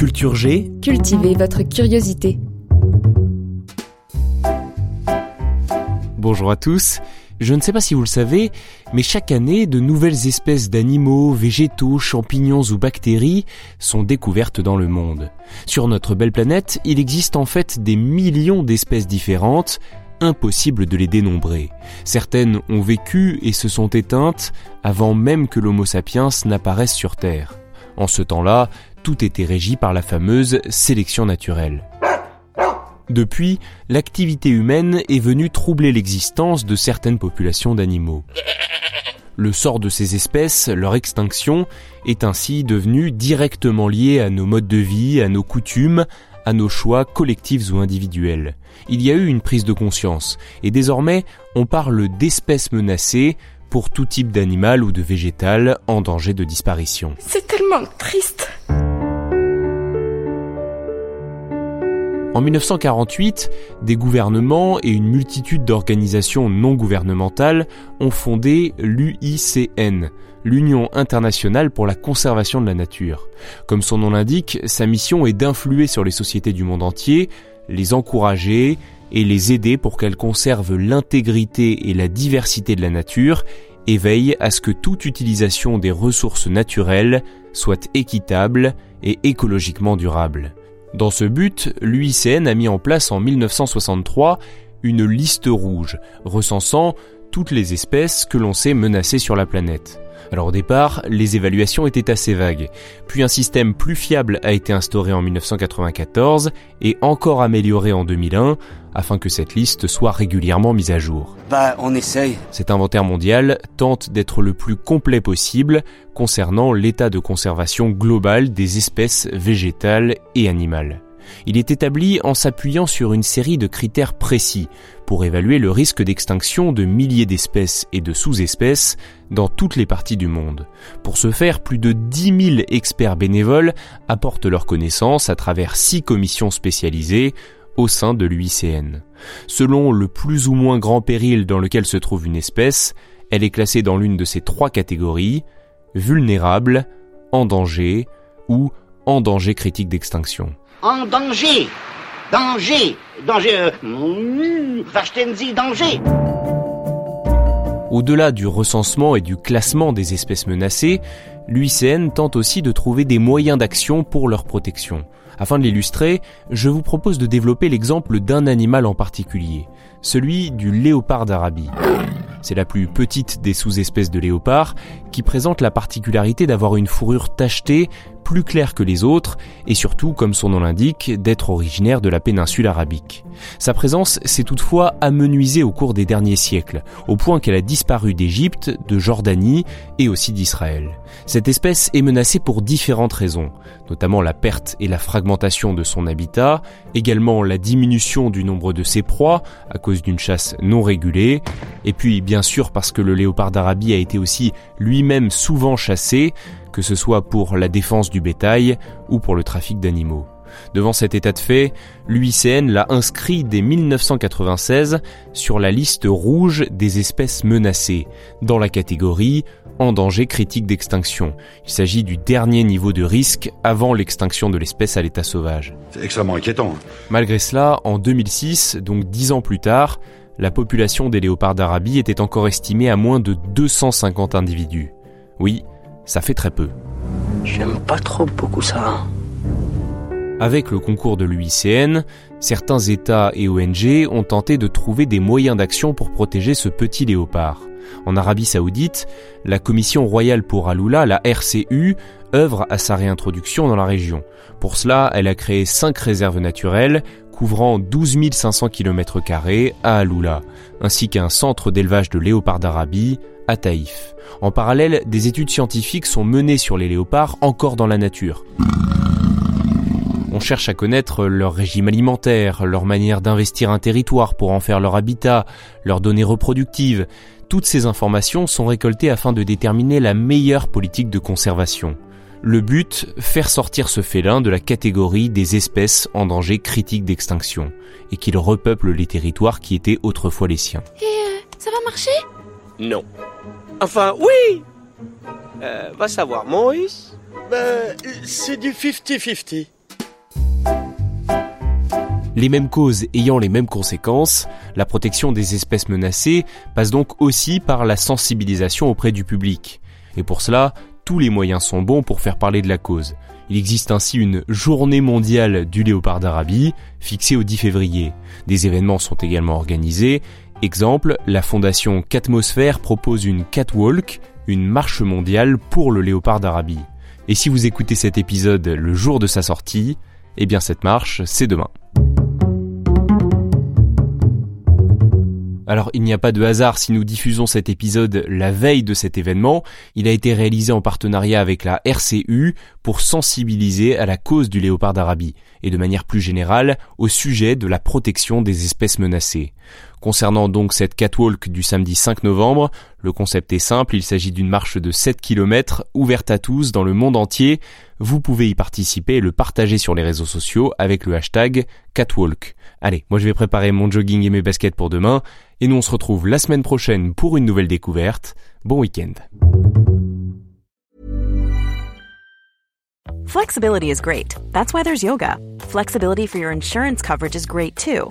Culture G, Cultivez votre curiosité. bonjour à tous. Je ne sais pas si vous le savez, mais chaque année, de nouvelles espèces d'animaux, végétaux, champignons ou bactéries sont découvertes dans le monde. Sur notre belle planète, il existe en fait des millions d'espèces différentes, impossible de les dénombrer. Certaines ont vécu et se sont éteintes avant même que l'Homo sapiens n'apparaisse sur Terre. En ce temps-là, tout était régi par la fameuse sélection naturelle. Depuis, l'activité humaine est venue troubler l'existence de certaines populations d'animaux. Le sort de ces espèces, leur extinction, est ainsi devenu directement lié à nos modes de vie, à nos coutumes, à nos choix collectifs ou individuels. Il y a eu une prise de conscience, et désormais on parle d'espèces menacées pour tout type d'animal ou de végétal en danger de disparition. C'est tellement triste. En 1948, des gouvernements et une multitude d'organisations non gouvernementales ont fondé l'UICN, l'Union internationale pour la conservation de la nature. Comme son nom l'indique, sa mission est d'influer sur les sociétés du monde entier, les encourager et les aider pour qu'elles conservent l'intégrité et la diversité de la nature et veillent à ce que toute utilisation des ressources naturelles soit équitable et écologiquement durable. Dans ce but, l'UICN a mis en place en 1963 une liste rouge recensant toutes les espèces que l'on sait menacées sur la planète. Alors au départ, les évaluations étaient assez vagues, puis un système plus fiable a été instauré en 1994 et encore amélioré en 2001 afin que cette liste soit régulièrement mise à jour. Bah, on essaye. Cet inventaire mondial tente d'être le plus complet possible concernant l'état de conservation global des espèces végétales et animales. Il est établi en s'appuyant sur une série de critères précis pour évaluer le risque d'extinction de milliers d'espèces et de sous-espèces dans toutes les parties du monde. Pour ce faire, plus de 10 000 experts bénévoles apportent leurs connaissances à travers six commissions spécialisées au sein de l'UICN. Selon le plus ou moins grand péril dans lequel se trouve une espèce, elle est classée dans l'une de ces trois catégories, vulnérable, en danger ou en danger critique d'extinction. En danger Danger Danger euh, mm, Verstenzi, danger Au-delà du recensement et du classement des espèces menacées, l'UICN tente aussi de trouver des moyens d'action pour leur protection. Afin de l'illustrer, je vous propose de développer l'exemple d'un animal en particulier, celui du léopard d'Arabie. C'est la plus petite des sous-espèces de léopard qui présente la particularité d'avoir une fourrure tachetée plus claire que les autres et surtout, comme son nom l'indique, d'être originaire de la péninsule arabique. Sa présence s'est toutefois amenuisée au cours des derniers siècles, au point qu'elle a disparu d'Égypte, de Jordanie et aussi d'Israël. Cette espèce est menacée pour différentes raisons, notamment la perte et la fragmentation de son habitat, également la diminution du nombre de ses proies à cause d'une chasse non régulée, et puis bien sûr parce que le léopard d'Arabie a été aussi lui-même souvent chassé, que ce soit pour la défense du bétail ou pour le trafic d'animaux. Devant cet état de fait, l'UICN l'a inscrit dès 1996 sur la liste rouge des espèces menacées, dans la catégorie en danger critique d'extinction. Il s'agit du dernier niveau de risque avant l'extinction de l'espèce à l'état sauvage. C'est extrêmement inquiétant. Malgré cela, en 2006, donc dix ans plus tard, la population des léopards d'Arabie était encore estimée à moins de 250 individus. Oui, ça fait très peu. J'aime pas trop beaucoup ça. Avec le concours de l'UICN, certains États et ONG ont tenté de trouver des moyens d'action pour protéger ce petit léopard. En Arabie saoudite, la Commission royale pour Aloula, la RCU, œuvre à sa réintroduction dans la région. Pour cela, elle a créé cinq réserves naturelles couvrant 12 500 km à Aloula, ainsi qu'un centre d'élevage de léopards d'Arabie à Taïf. En parallèle, des études scientifiques sont menées sur les léopards encore dans la nature. On cherche à connaître leur régime alimentaire, leur manière d'investir un territoire pour en faire leur habitat, leurs données reproductives. Toutes ces informations sont récoltées afin de déterminer la meilleure politique de conservation. Le but, faire sortir ce félin de la catégorie des espèces en danger critique d'extinction, et qu'il repeuple les territoires qui étaient autrefois les siens. Et euh, ça va marcher? Non. Enfin, oui euh, Va savoir, Maurice Ben, c'est du 50-50. Les mêmes causes ayant les mêmes conséquences, la protection des espèces menacées passe donc aussi par la sensibilisation auprès du public. Et pour cela, tous les moyens sont bons pour faire parler de la cause. Il existe ainsi une journée mondiale du léopard d'Arabie, fixée au 10 février. Des événements sont également organisés. Exemple, la fondation Catmosphère propose une catwalk, une marche mondiale pour le léopard d'Arabie. Et si vous écoutez cet épisode le jour de sa sortie, eh bien cette marche, c'est demain. Alors il n'y a pas de hasard si nous diffusons cet épisode la veille de cet événement, il a été réalisé en partenariat avec la RCU pour sensibiliser à la cause du léopard d'Arabie et de manière plus générale au sujet de la protection des espèces menacées. Concernant donc cette catwalk du samedi 5 novembre, le concept est simple, il s'agit d'une marche de 7 km ouverte à tous dans le monde entier. Vous pouvez y participer et le partager sur les réseaux sociaux avec le hashtag catwalk. Allez, moi je vais préparer mon jogging et mes baskets pour demain, et nous on se retrouve la semaine prochaine pour une nouvelle découverte. Bon week-end. Flexibility is great. That's why there's yoga. Flexibility for your insurance coverage is great too.